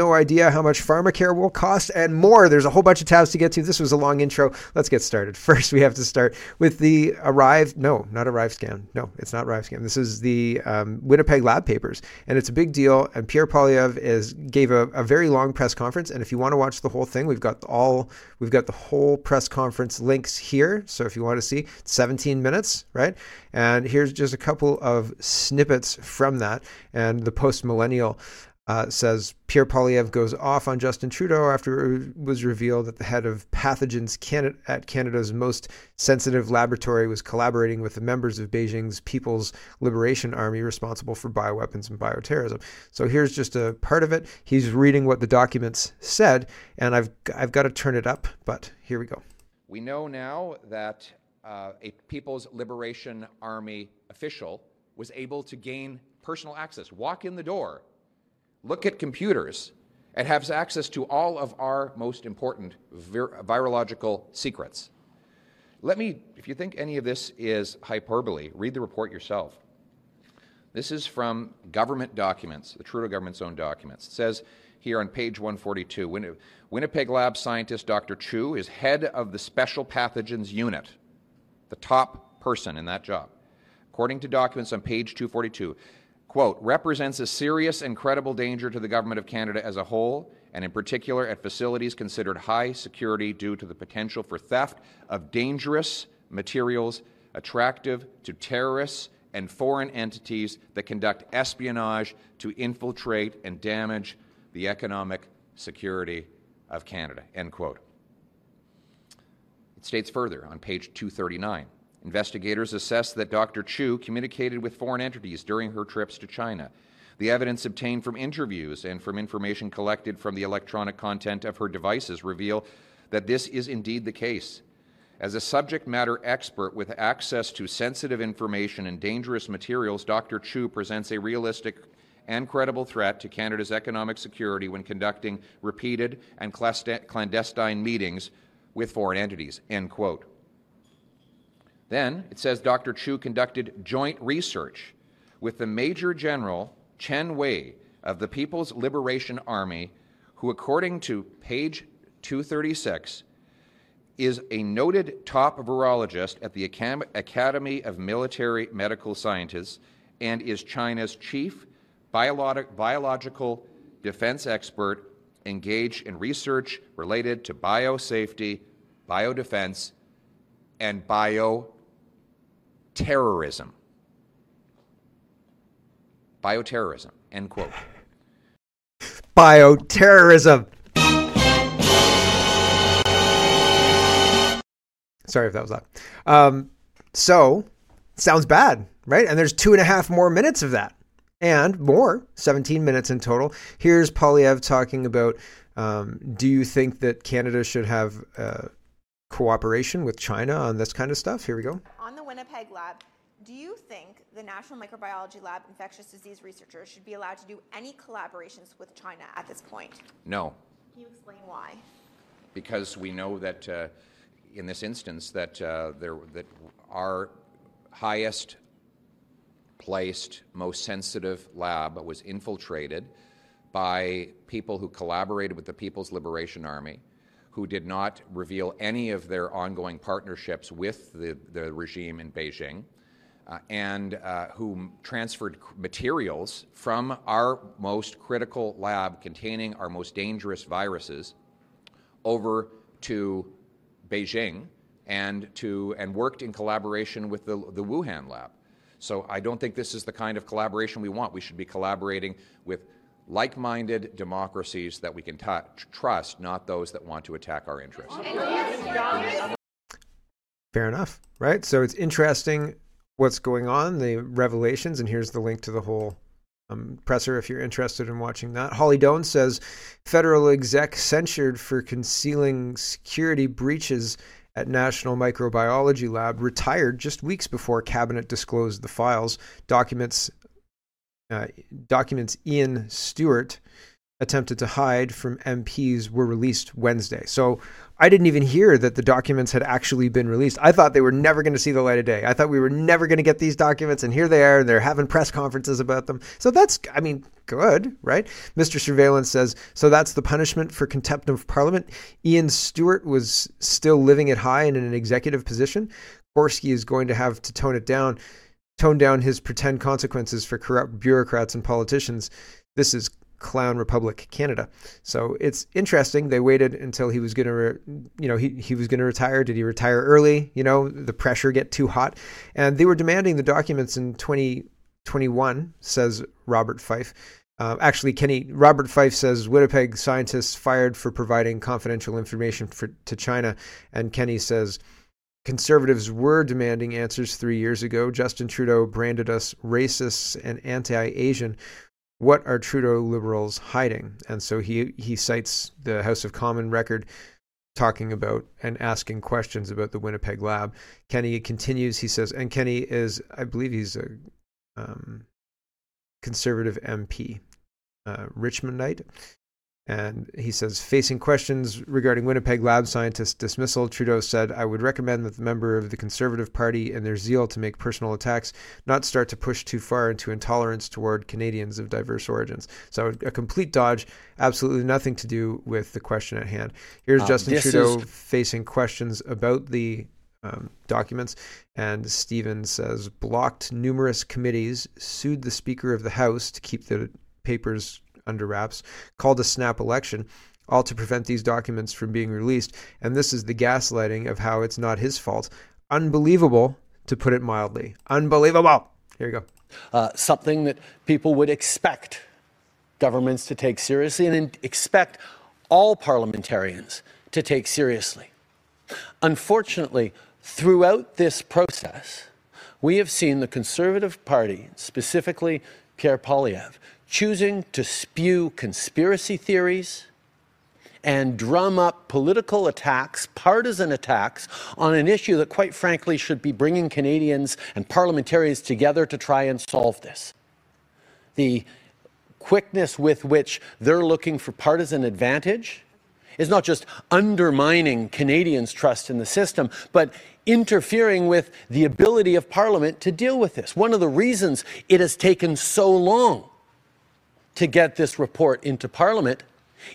no idea how much pharmacare will cost and more. There's a whole bunch of tabs to get to. This was a long intro. Let's get started. First, we have to start with the Arrive. No, not Arrive scan. No, it's not Arrive scan. This is the um, Winnipeg lab papers, and it's a big deal. And Pierre Poilievre is gave a, a very long press conference. And if you want to watch the whole thing, we've got all we've got the whole press conference links here. So if you want to see, 17 minutes, right? And here's just a couple of snippets from that. And the post millennial uh, says Pierre Poilievre goes off on Justin Trudeau after it was revealed that the head of pathogens at Canada's most sensitive laboratory was collaborating with the members of Beijing's People's Liberation Army responsible for bioweapons and bioterrorism. So here's just a part of it. He's reading what the documents said, and I've I've got to turn it up, but here we go. We know now that uh, a People's Liberation Army official was able to gain personal access, walk in the door look at computers, and has access to all of our most important vir- virological secrets. Let me, if you think any of this is hyperbole, read the report yourself. This is from government documents, the Trudeau government's own documents. It says here on page 142 Win- Winnipeg lab scientist Dr. Qiu is head of the Special Pathogens Unit, the top person in that job. According to documents on page 242, quote, represents a serious and credible danger to the Government of Canada as a whole, and in particular at facilities considered high security due to the potential for theft of dangerous materials attractive to terrorists and foreign entities that conduct espionage to infiltrate and damage the economic security of Canada. End quote. It states further on page 239 Investigators assessed that Dr. Qiu communicated with foreign entities during her trips to China. The evidence obtained from interviews and from information collected from the electronic content of her devices reveal that this is indeed the case. As a subject matter expert with access to sensitive information and dangerous materials, Dr. Qiu presents a realistic and credible threat to Canada's economic security when conducting repeated and clandestine meetings with foreign entities. End quote. Then it says Dr. Qiu conducted joint research with the Major General Chen Wei of the People's Liberation Army, who, according to page 236, is a noted top virologist at the Academy of Military Medical Scientists and is China's chief biologic, biological defense expert engaged in research related to biosafety, biodefense, and bio terrorism. Bioterrorism, end quote. Bioterrorism. Sorry if that was that. Um, so, sounds bad, right? And there's two and a half more minutes of that. And more, 17 minutes in total. Here's Poilievre talking about um, do you think that Canada should have uh, cooperation with China on this kind of stuff? Here we go. Winnipeg lab, do you think the National Microbiology Lab infectious disease researchers should be allowed to do any collaborations with China at this point? No. Can you explain why? Because we know that uh, in this instance that uh, there that our highest placed, most sensitive lab was infiltrated by people who collaborated with the People's Liberation Army who did not reveal any of their ongoing partnerships with the, the regime in Beijing. Uh, and uh, who transferred materials from our most critical lab containing our most dangerous viruses over to Beijing and to and worked in collaboration with the, the Wuhan lab. So I don't think this is the kind of collaboration we want. We should be collaborating with like minded democracies that we can t- trust, not those that want to attack our interests. Fair enough, right? So it's interesting what's going on, the revelations, and here's the link to the whole um, presser if you're interested in watching that. Holly Doan says federal exec censured for concealing security breaches at National Microbiology Lab retired just weeks before cabinet disclosed the files. Documents uh, documents Ian Stewart attempted to hide from MPs were released Wednesday. So I didn't even hear that the documents had actually been released. I thought they were never going to see the light of day. I thought we were never going to get these documents, and here they are. And they're having press conferences about them. So that's, I mean, good, right? Mr. Surveillance says, so that's the punishment for contempt of parliament. Ian Stewart was still living it high and in an executive position. Gorski is going to have to tone it down, tone down his pretend consequences for corrupt bureaucrats and politicians. This is Clown Republic Canada. So it's interesting. They waited until he was going to, re- you know, he, he was going to retire. Did he retire early? You know, the pressure get too hot. And they were demanding the documents in 2021, says Robert Fife. Uh, actually, Kenny Robert Fife says Winnipeg scientists fired for providing confidential information for, to China, and Kenny says conservatives were demanding answers three years ago. Justin Trudeau branded us racist and anti-Asian what are Trudeau liberals hiding? And so he he cites the House of Common record talking about and asking questions about the Winnipeg lab. Kenny continues. He says, and Kenny is, I believe, he's a um, conservative MP, uh, Richmondite, and he says, facing questions regarding Winnipeg lab scientist dismissal, Trudeau said, I would recommend that the member of the Conservative Party, in their zeal to make personal attacks, not start to push too far into intolerance toward Canadians of diverse origins. So a complete dodge, absolutely nothing to do with the question at hand. Here's uh, Justin Trudeau is... facing questions about the um, documents. And Stevens says, blocked numerous committees, sued the Speaker of the House to keep the papers under wraps, called a snap election, all to prevent these documents from being released. And this is the gaslighting of how it's not his fault. Unbelievable, to put it mildly. Unbelievable. Here you go. Uh, something that people would expect governments to take seriously and expect all parliamentarians to take seriously. Unfortunately, throughout this process, we have seen the Conservative Party, specifically Pierre Poilievre, choosing to spew conspiracy theories and drum up political attacks, partisan attacks, on an issue that, quite frankly, should be bringing Canadians and parliamentarians together to try and solve this. The quickness with which they're looking for partisan advantage is not just undermining Canadians' trust in the system, but interfering with the ability of Parliament to deal with this. One of the reasons it has taken so long to get this report into Parliament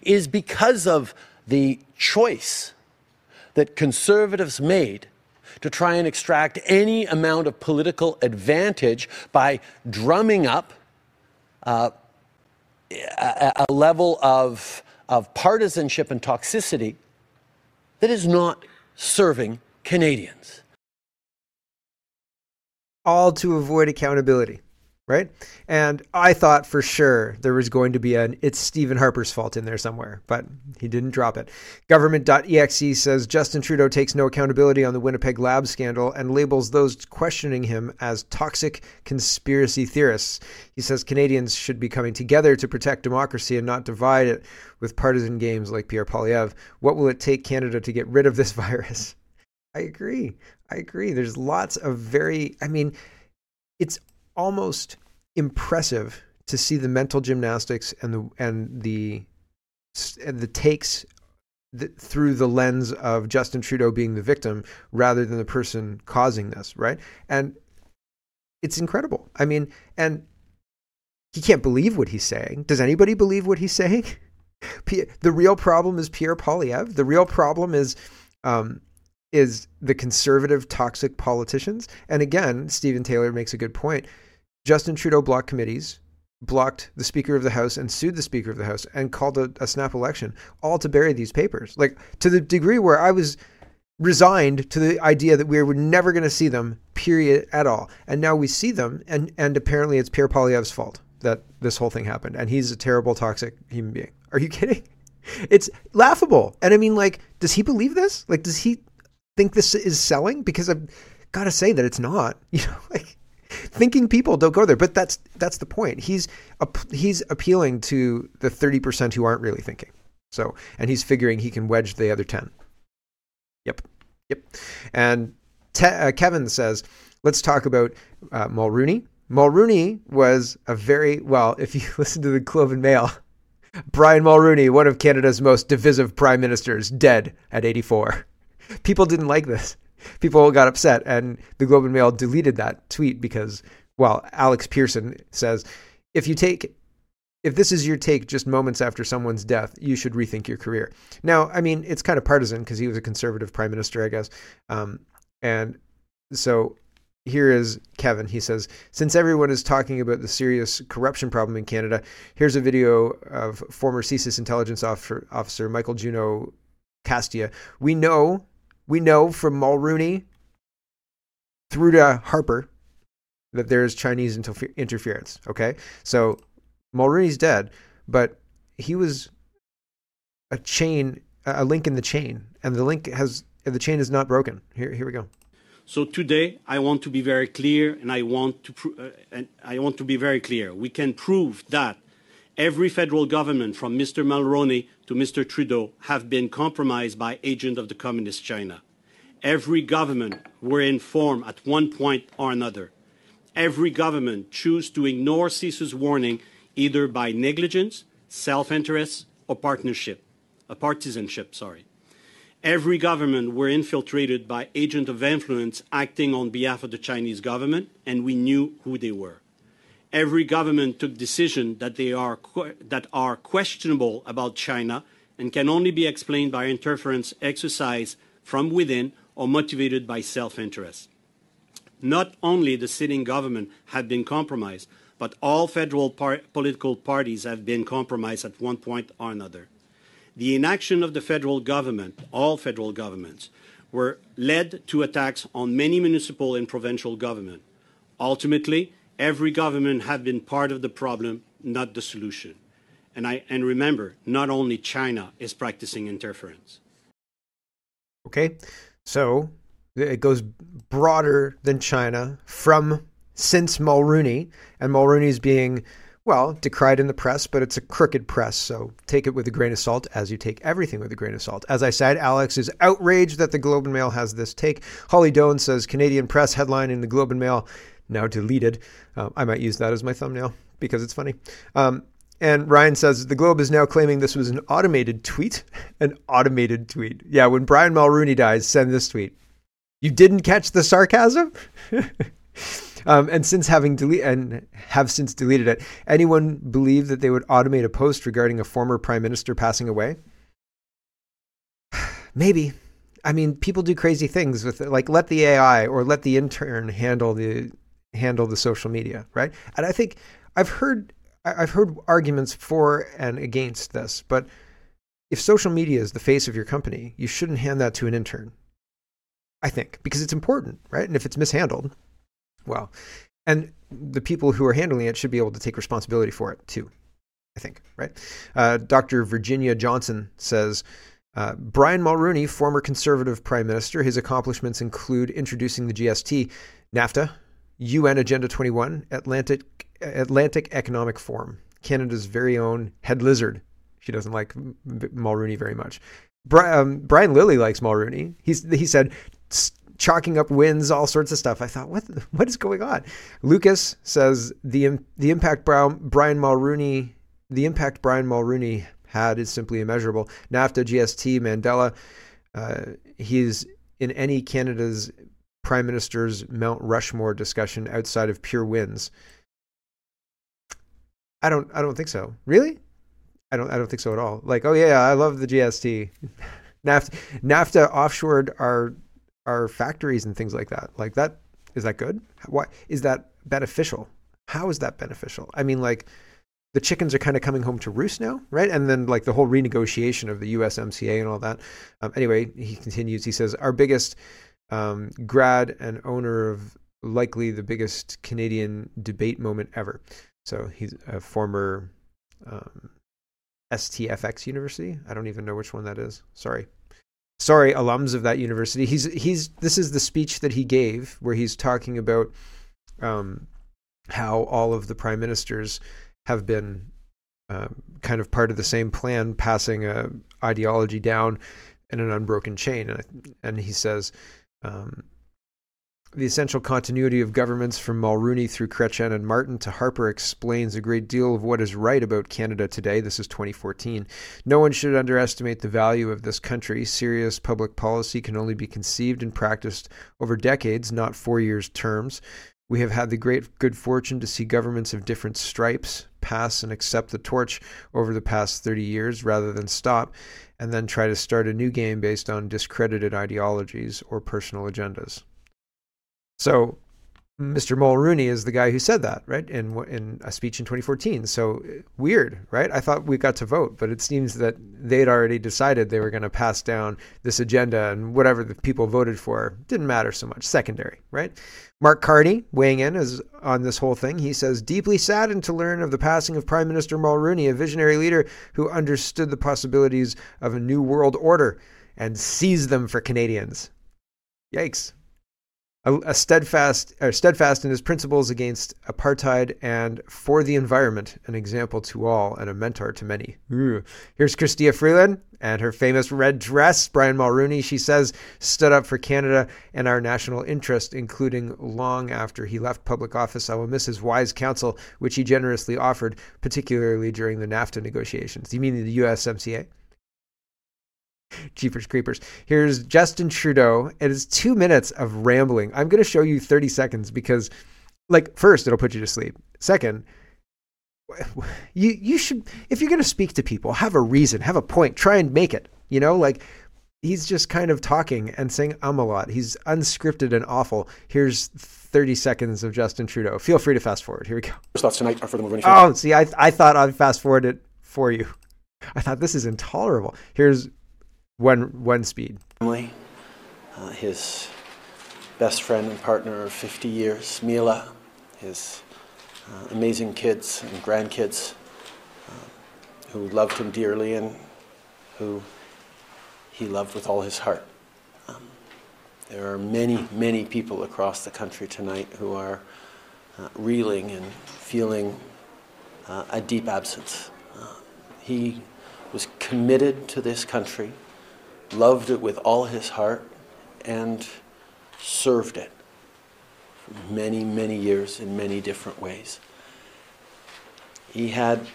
is because of the choice that Conservatives made to try and extract any amount of political advantage by drumming up uh, a, a, level of, of partisanship and toxicity that is not serving Canadians. All to avoid accountability right? And I thought for sure there was going to be an it's Stephen Harper's fault in there somewhere, but he didn't drop it. Government.exe says Justin Trudeau takes no accountability on the Winnipeg lab scandal and labels those questioning him as toxic conspiracy theorists. He says Canadians should be coming together to protect democracy and not divide it with partisan games like Pierre Poilievre. What will it take Canada to get rid of this virus? I agree. I agree. There's lots of very I mean it's almost impressive to see the mental gymnastics and the and the and the takes that, through the lens of Justin Trudeau being the victim rather than the person causing this, right? And it's incredible. I mean, and he can't believe what he's saying. Does anybody believe what he's saying? the real problem is Pierre Poilievre. The real problem is um, is the conservative toxic politicians. And again, Stephen Taylor makes a good point. Justin Trudeau blocked committees, blocked the Speaker of the House, and sued the Speaker of the House and called a, a snap election, all to bury these papers. Like to the degree where I was resigned to the idea that we were never going to see them, period, at all. And now we see them, and, and apparently it's Pierre Poilievre's fault that this whole thing happened. And he's a terrible, toxic human being. Are you kidding? It's laughable. And I mean, like, does he believe this? Like, does he think this is selling? Because I've got to say that it's not. You know, like, thinking people don't go there. But that's that's the point. He's he's appealing to the thirty percent who aren't really thinking. So, and he's figuring he can wedge the other ten. Yep, yep. And te- uh, Kevin says, let's talk about uh, Mulroney. Mulroney was a very well. If you listen to the Globe and Mail. Brian Mulroney, one of Canada's most divisive prime ministers, dead at 84. People didn't like this people got upset, and the Globe and Mail deleted that tweet because, well, Alex Pearson says if you take if this is your take just moments after someone's death, you should rethink your career. Now, I mean, it's kind of partisan because he was a conservative prime minister, I guess. Um, and so here is Kevin. He says, Since everyone is talking about the serious corruption problem in Canada, here's a video of former CSIS intelligence officer, officer Michael Juno Castia. We know, we know from Mulroney through to Harper that there's Chinese interference. Okay. So Mulroney's dead, but he was a chain, a link in the chain, and the link has the chain is not broken. Here, here we go. So today, I want to be very clear, and I want to uh, and I want to be very clear. We can prove that every federal government, from Mr. Mulroney to Mr. Trudeau, have been compromised by agents of the Communist China. Every government were informed at one point or another. Every government chose to ignore CSIS warning either by negligence, self-interest, or partnership, a partisanship, sorry. Every government were infiltrated by agents of influence acting on behalf of the Chinese government, and we knew who they were. Every government took decisions that, that are questionable about China and can only be explained by interference exercised from within or motivated by self-interest. Not only the sitting government have been compromised, but all federal par political parties have been compromised at one point or another. The inaction of the federal government, all federal governments, were led to attacks on many municipal and provincial governments. Ultimately, every government have been part of the problem, not the solution. And, I, and remember, not only China is practicing interference. Okay, so it goes broader than China from since Mulroney, and Mulroney's being, well, decried in the press, but it's a crooked press, so take it with a grain of salt, as you take everything with a grain of salt. As I said, Alex is outraged that the Globe and Mail has this take. Holly Doan says Canadian press headline in the Globe and Mail now deleted. Um, I might use that as my thumbnail because it's funny. Um, and Ryan says the Globe is now claiming this was an automated tweet. An automated tweet. Yeah, when Brian Mulroney dies, send this tweet. You didn't catch the sarcasm? Um, and since having delete and have since deleted it, anyone believe that they would automate a post regarding a former prime minister passing away? Maybe. I mean, people do crazy things with it, like let the AI or let the intern handle the handle the social media, right? And I think I've heard I've heard arguments for and against this, but if social media is the face of your company, you shouldn't hand that to an intern. I think because it's important, right? And if it's mishandled, well, and the people who are handling it should be able to take responsibility for it too. I think, right? Uh, Dr. Virginia Johnson says uh, Brian Mulroney, former conservative prime minister, his accomplishments include introducing the GST, NAFTA, UN Agenda 21, Atlantic, Atlantic Economic Forum, Canada's very own head lizard. She doesn't like Mulroney very much. Um, Brian Lilley likes Mulroney. He's, he said, chalking up wins, all sorts of stuff. I thought, what what is going on? Lucas says the the impact Brian, Brian Mulroney the impact Brian Mulroney had is simply immeasurable. NAFTA, GST, Mandela. Uh, he's in any Canada's prime minister's Mount Rushmore discussion outside of pure wins. I don't I don't think so. Really? I don't I don't think so at all. Like, oh yeah, I love the GST. NAFTA, NAFTA offshored our our factories and things like that. Like that is that good? Why is that beneficial? How is that beneficial? I mean, like the chickens are kind of coming home to roost now, right? And then like the whole renegotiation of the USMCA and all that. Um, anyway, he continues. He says our biggest um, grad and owner of likely the biggest Canadian debate moment ever. So he's a former um, STFX University. I don't even know which one that is. Sorry sorry, alums of that university. He's he's this is the speech that he gave where he's talking about um, how all of the prime ministers have been um, kind of part of the same plan, passing a ideology down in an unbroken chain. And, and he says. Um, the essential continuity of governments from Mulroney through Chrétien and Martin to Harper explains a great deal of what is right about Canada today. This is 2014. No one should underestimate the value of this country. Serious public policy can only be conceived and practiced over decades, not four years terms. We have had the great good fortune to see governments of different stripes pass and accept the torch over the past 30 years rather than stop and then try to start a new game based on discredited ideologies or personal agendas. So, Mr. Mulroney is the guy who said that, right? In in a speech in 2014. So uh, weird, right? I thought we got to vote, but it seems that they'd already decided they were going to pass down this agenda, and whatever the people voted for didn't matter so much. Secondary, right? Mark Carney weighing in as on this whole thing. He says, deeply saddened to learn of the passing of Prime Minister Mulroney, a visionary leader who understood the possibilities of a new world order and seized them for Canadians. Yikes a, a steadfast, or steadfast in his principles against apartheid and for the environment, an example to all and a mentor to many. Ooh. Here's Chrystia Freeland and her famous red dress. Brian Mulroney, she says, stood up for Canada and our national interest, including long after he left public office. I will miss his wise counsel, which he generously offered, particularly during the NAFTA negotiations. Do you mean the USMCA? Jeepers Creepers. Here's Justin Trudeau. It is two minutes of rambling. I'm going to show you 30 seconds because, like, first, it'll put you to sleep. Second, you you should if you're going to speak to people, have a reason, have a point, try and make it. You know, like he's just kind of talking and saying um a lot. He's unscripted and awful. Here's 30 seconds of Justin Trudeau. Feel free to fast forward. Here we go. thoughts tonight are for the moving. Oh, see, I I thought I'd fast forward it for you. I thought this is intolerable. Here's one one speed. Family, uh, his best friend and partner of 50 years, Mila, his uh, amazing kids and grandkids uh, who loved him dearly and who he loved with all his heart. Um, there are many, many people across the country tonight who are uh, reeling and feeling uh, a deep absence. Uh, he was committed to this country loved it with all his heart, and served it for many, many years in many different ways. He had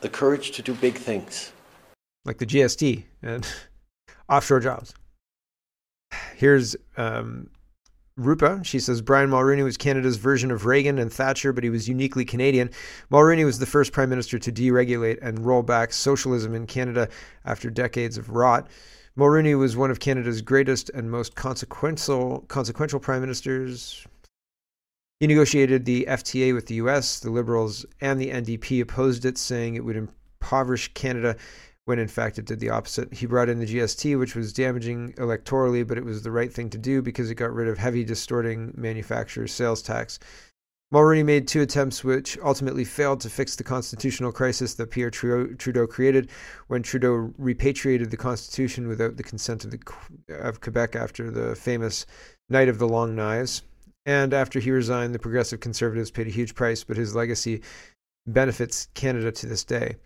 the courage to do big things. Like the GST and offshore jobs. Here's um, Rupa, she says Brian Mulroney was Canada's version of Reagan and Thatcher, but he was uniquely Canadian. Mulroney was the first prime minister to deregulate and roll back socialism in Canada after decades of rot. Mulroney was one of Canada's greatest and most consequential consequential prime ministers. He negotiated the FTA with the US. The Liberals and the NDP opposed it, saying it would impoverish Canada when in fact it did the opposite. He brought in the GST, which was damaging electorally, but it was the right thing to do because it got rid of heavy distorting manufacturers' sales tax. Mulroney made two attempts which ultimately failed to fix the constitutional crisis that Pierre Trudeau created when Trudeau repatriated the Constitution without the consent of, the, of Quebec after the famous Night of the Long Knives. And after he resigned, the Progressive Conservatives paid a huge price, but his legacy benefits Canada to this day.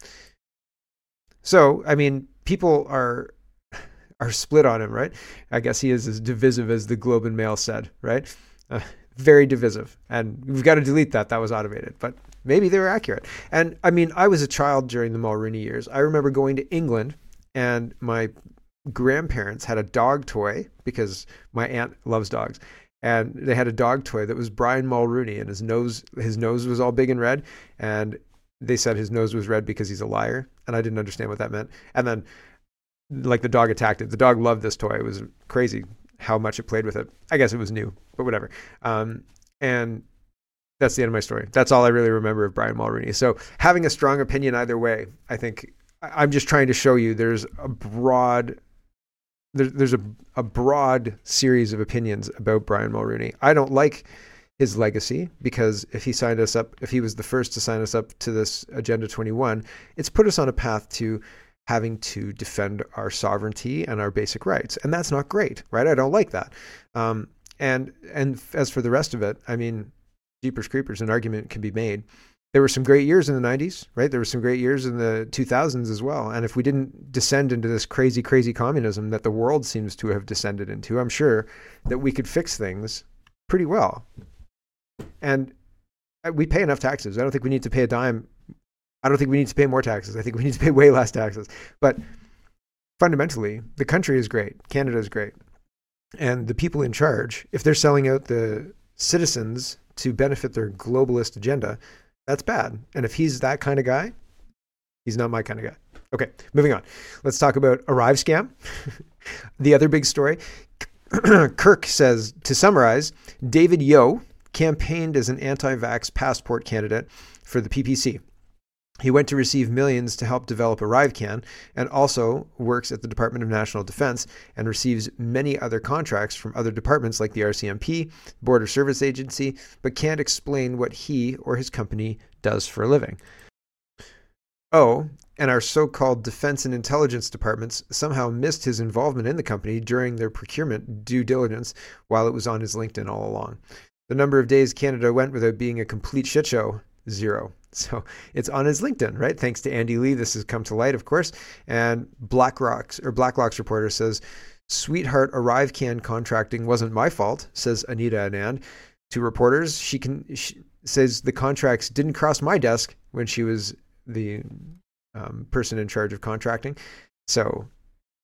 So, I mean, people are are split on him, right? I guess he is as divisive as the Globe and Mail said, right? Uh, very divisive, and we've got to delete that. That was automated, but maybe they were accurate. And I mean, I was a child during the Mulroney years. I remember going to England, and my grandparents had a dog toy because my aunt loves dogs, and they had a dog toy that was Brian Mulroney, and his nose his nose was all big and red, and they said his nose was red because he's a liar, and I didn't understand what that meant. And then, like the dog attacked it. The dog loved this toy. It was crazy how much it played with it. I guess it was new, but whatever. Um, and that's the end of my story. That's all I really remember of Brian Mulroney. So having a strong opinion either way, I think I'm just trying to show you there's a broad there's a, a broad series of opinions about Brian Mulroney. I don't like his legacy because if he signed us up, if he was the first to sign us up to this Agenda 21, it's put us on a path to having to defend our sovereignty and our basic rights, and that's not great, right? I don't like that. Um, and and as for the rest of it, I mean, Jeepers Creepers, an argument can be made. There were some great years in the 90s, right? There were some great years in the 2000s as well. And if we didn't descend into this crazy, crazy communism that the world seems to have descended into, I'm sure that we could fix things pretty well. And uh, we pay enough taxes. I don't think we need to pay a dime. I don't think we need to pay more taxes. I think we need to pay way less taxes. But fundamentally, the country is great. Canada is great. And the people in charge, if they're selling out the citizens to benefit their globalist agenda, that's bad. And if he's that kind of guy, he's not my kind of guy. Okay, moving on. Let's talk about Arrive scam. the other big story. Kirk says to summarize, David Yeo campaigned as an anti-vax passport candidate for the PPC. He went to receive millions to help develop ArriveCan and also works at the Department of National Defense and receives many other contracts from other departments like the RCMP, Border Service Agency, but can't explain what he or his company does for a living. Oh, and our so called defense and intelligence departments somehow missed his involvement in the company during their procurement due diligence while it was on his LinkedIn all along. The number of days Canada went without being a complete shit show, zero. So it's on his LinkedIn, right? Thanks to Andy Lee, this has come to light, of course. And Blacklock's or Blacklock's reporter says, "Sweetheart, ArriveCan contracting wasn't my fault," says Anita Anand to reporters. She can she says the contracts didn't cross my desk when she was the um, person in charge of contracting. So,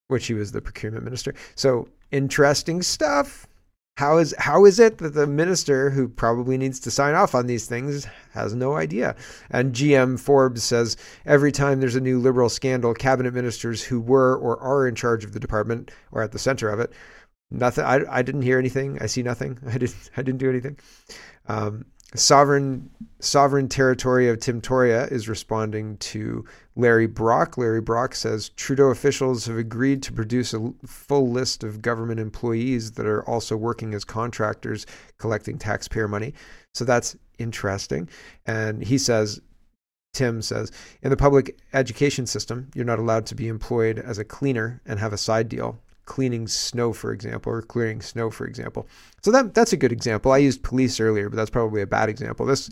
when she was the procurement minister. So interesting stuff. How is how is it that the minister who probably needs to sign off on these things has no idea? And GM Forbes says every time there's a new liberal scandal, cabinet ministers who were or are in charge of the department or at the center of it, nothing. I, I didn't hear anything. I see nothing. I didn't I didn't do anything. Um, sovereign sovereign territory of Timtoria is responding to Larry Brock. Larry Brock says Trudeau officials have agreed to produce a full list of government employees that are also working as contractors collecting taxpayer money. So that's interesting. And he says Tim says, in the public education system, you're not allowed to be employed as a cleaner and have a side deal cleaning snow, for example, or clearing snow, for example. So that that's a good example. I used police earlier, but that's probably a bad example. This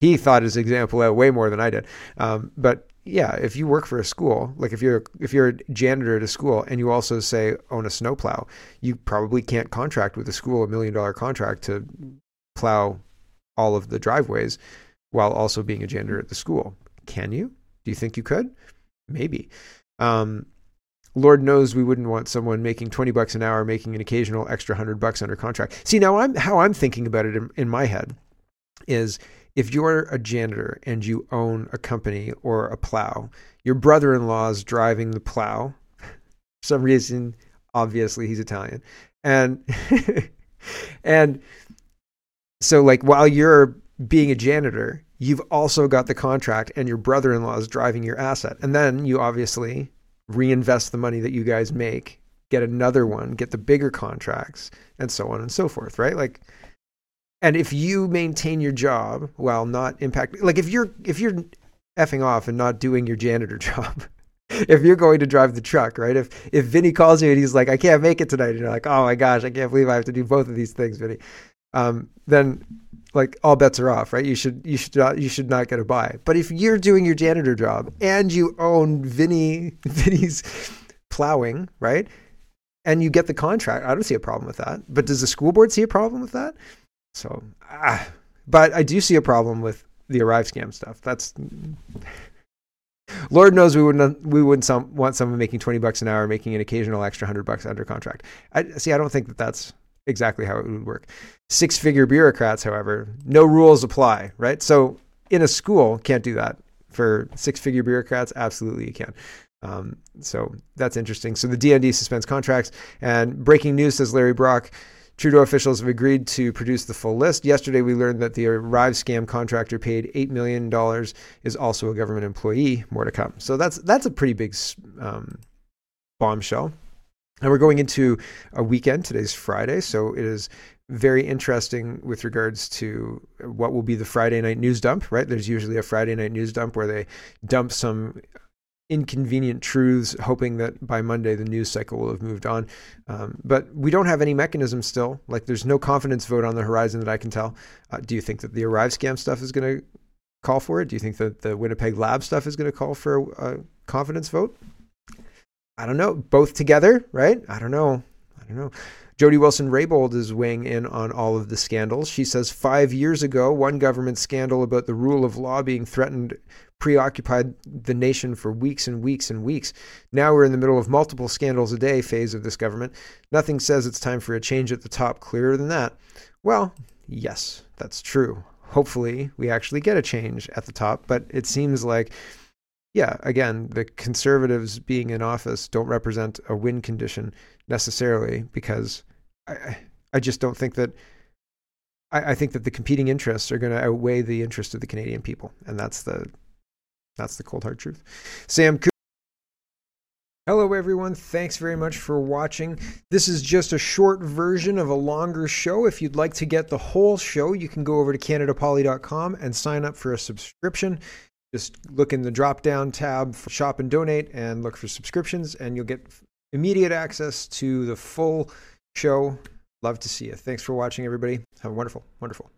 he thought his example out way more than I did. Um, but yeah, if you work for a school, like if you're if you're a janitor at a school and you also say own a snowplow, you probably can't contract with a school a million dollar contract to plow all of the driveways while also being a janitor at the school. Can you? Do you think you could? Maybe. Um, Lord knows we wouldn't want someone making 20 bucks an hour making an occasional extra 100 bucks under contract. See, now I'm how I'm thinking about it in, in my head is if you're a janitor and you own a company or a plow, your brother-in-law is driving the plow. For some reason, obviously he's Italian. And and so like while you're being a janitor, you've also got the contract and your brother-in-law is driving your asset. And then you obviously reinvest the money that you guys make, get another one, get the bigger contracts, and so on and so forth, right? Like, and if you maintain your job while not impact, like if you're if you're effing off and not doing your janitor job, if you're going to drive the truck, right? If if Vinny calls you and he's like, I can't make it tonight, and you're like, oh my gosh, I can't believe I have to do both of these things, Vinny. Um, then like all bets are off, right? You should you should not you should not get a buy. But if you're doing your janitor job and you own Vinny Vinny's plowing, right? And you get the contract, I don't see a problem with that. But does the school board see a problem with that? So, ah, but I do see a problem with the arrive scam stuff. That's Lord knows we wouldn't we wouldn't some, want someone making twenty bucks an hour making an occasional extra hundred bucks under contract. I see. I don't think that that's exactly how it would work. Six figure bureaucrats, however, no rules apply, right? So in a school, can't do that. For six figure bureaucrats, absolutely you can. Um, so that's interesting. So the DND suspends contracts. And breaking news says Larry Brock. Trudeau officials have agreed to produce the full list. Yesterday, we learned that the Arrive scam contractor paid $8 million is also a government employee. More to come. So that's, that's a pretty big um, bombshell. And we're going into a weekend. Today's Friday, so it is very interesting with regards to what will be the Friday night news dump, right? There's usually a Friday night news dump where they dump some inconvenient truths, hoping that by Monday the news cycle will have moved on. Um, but we don't have any mechanism still. Like there's no confidence vote on the horizon that I can tell. Uh, do you think that the Arrive scam stuff is going to call for it? Do you think that the Winnipeg Lab stuff is going to call for a, a confidence vote? I don't know, both together, right? I don't know. I don't know. Jody Wilson Raybould is weighing in on all of the scandals. She says five years ago, one government scandal about the rule of law being threatened preoccupied the nation for weeks and weeks and weeks. Now we're in the middle of multiple scandals a day phase of this government. Nothing says it's time for a change at the top clearer than that. Well, Yes, that's true. Hopefully, we actually get a change at the top, but it seems like, yeah, again, the conservatives being in office don't represent a win condition necessarily because I, I just don't think that. I, I think that the competing interests are going to outweigh the interest of the Canadian people, and that's the that's the cold hard truth. Sam. Cooper Hello, everyone. Thanks very much for watching. This is just a short version of a longer show. If you'd like to get the whole show, you can go over to CanadaPoli.com and sign up for a subscription. Just look in the drop down tab for shop and donate and look for subscriptions, and you'll get immediate access to the full show. Love to see you. Thanks for watching, everybody. Have a wonderful, wonderful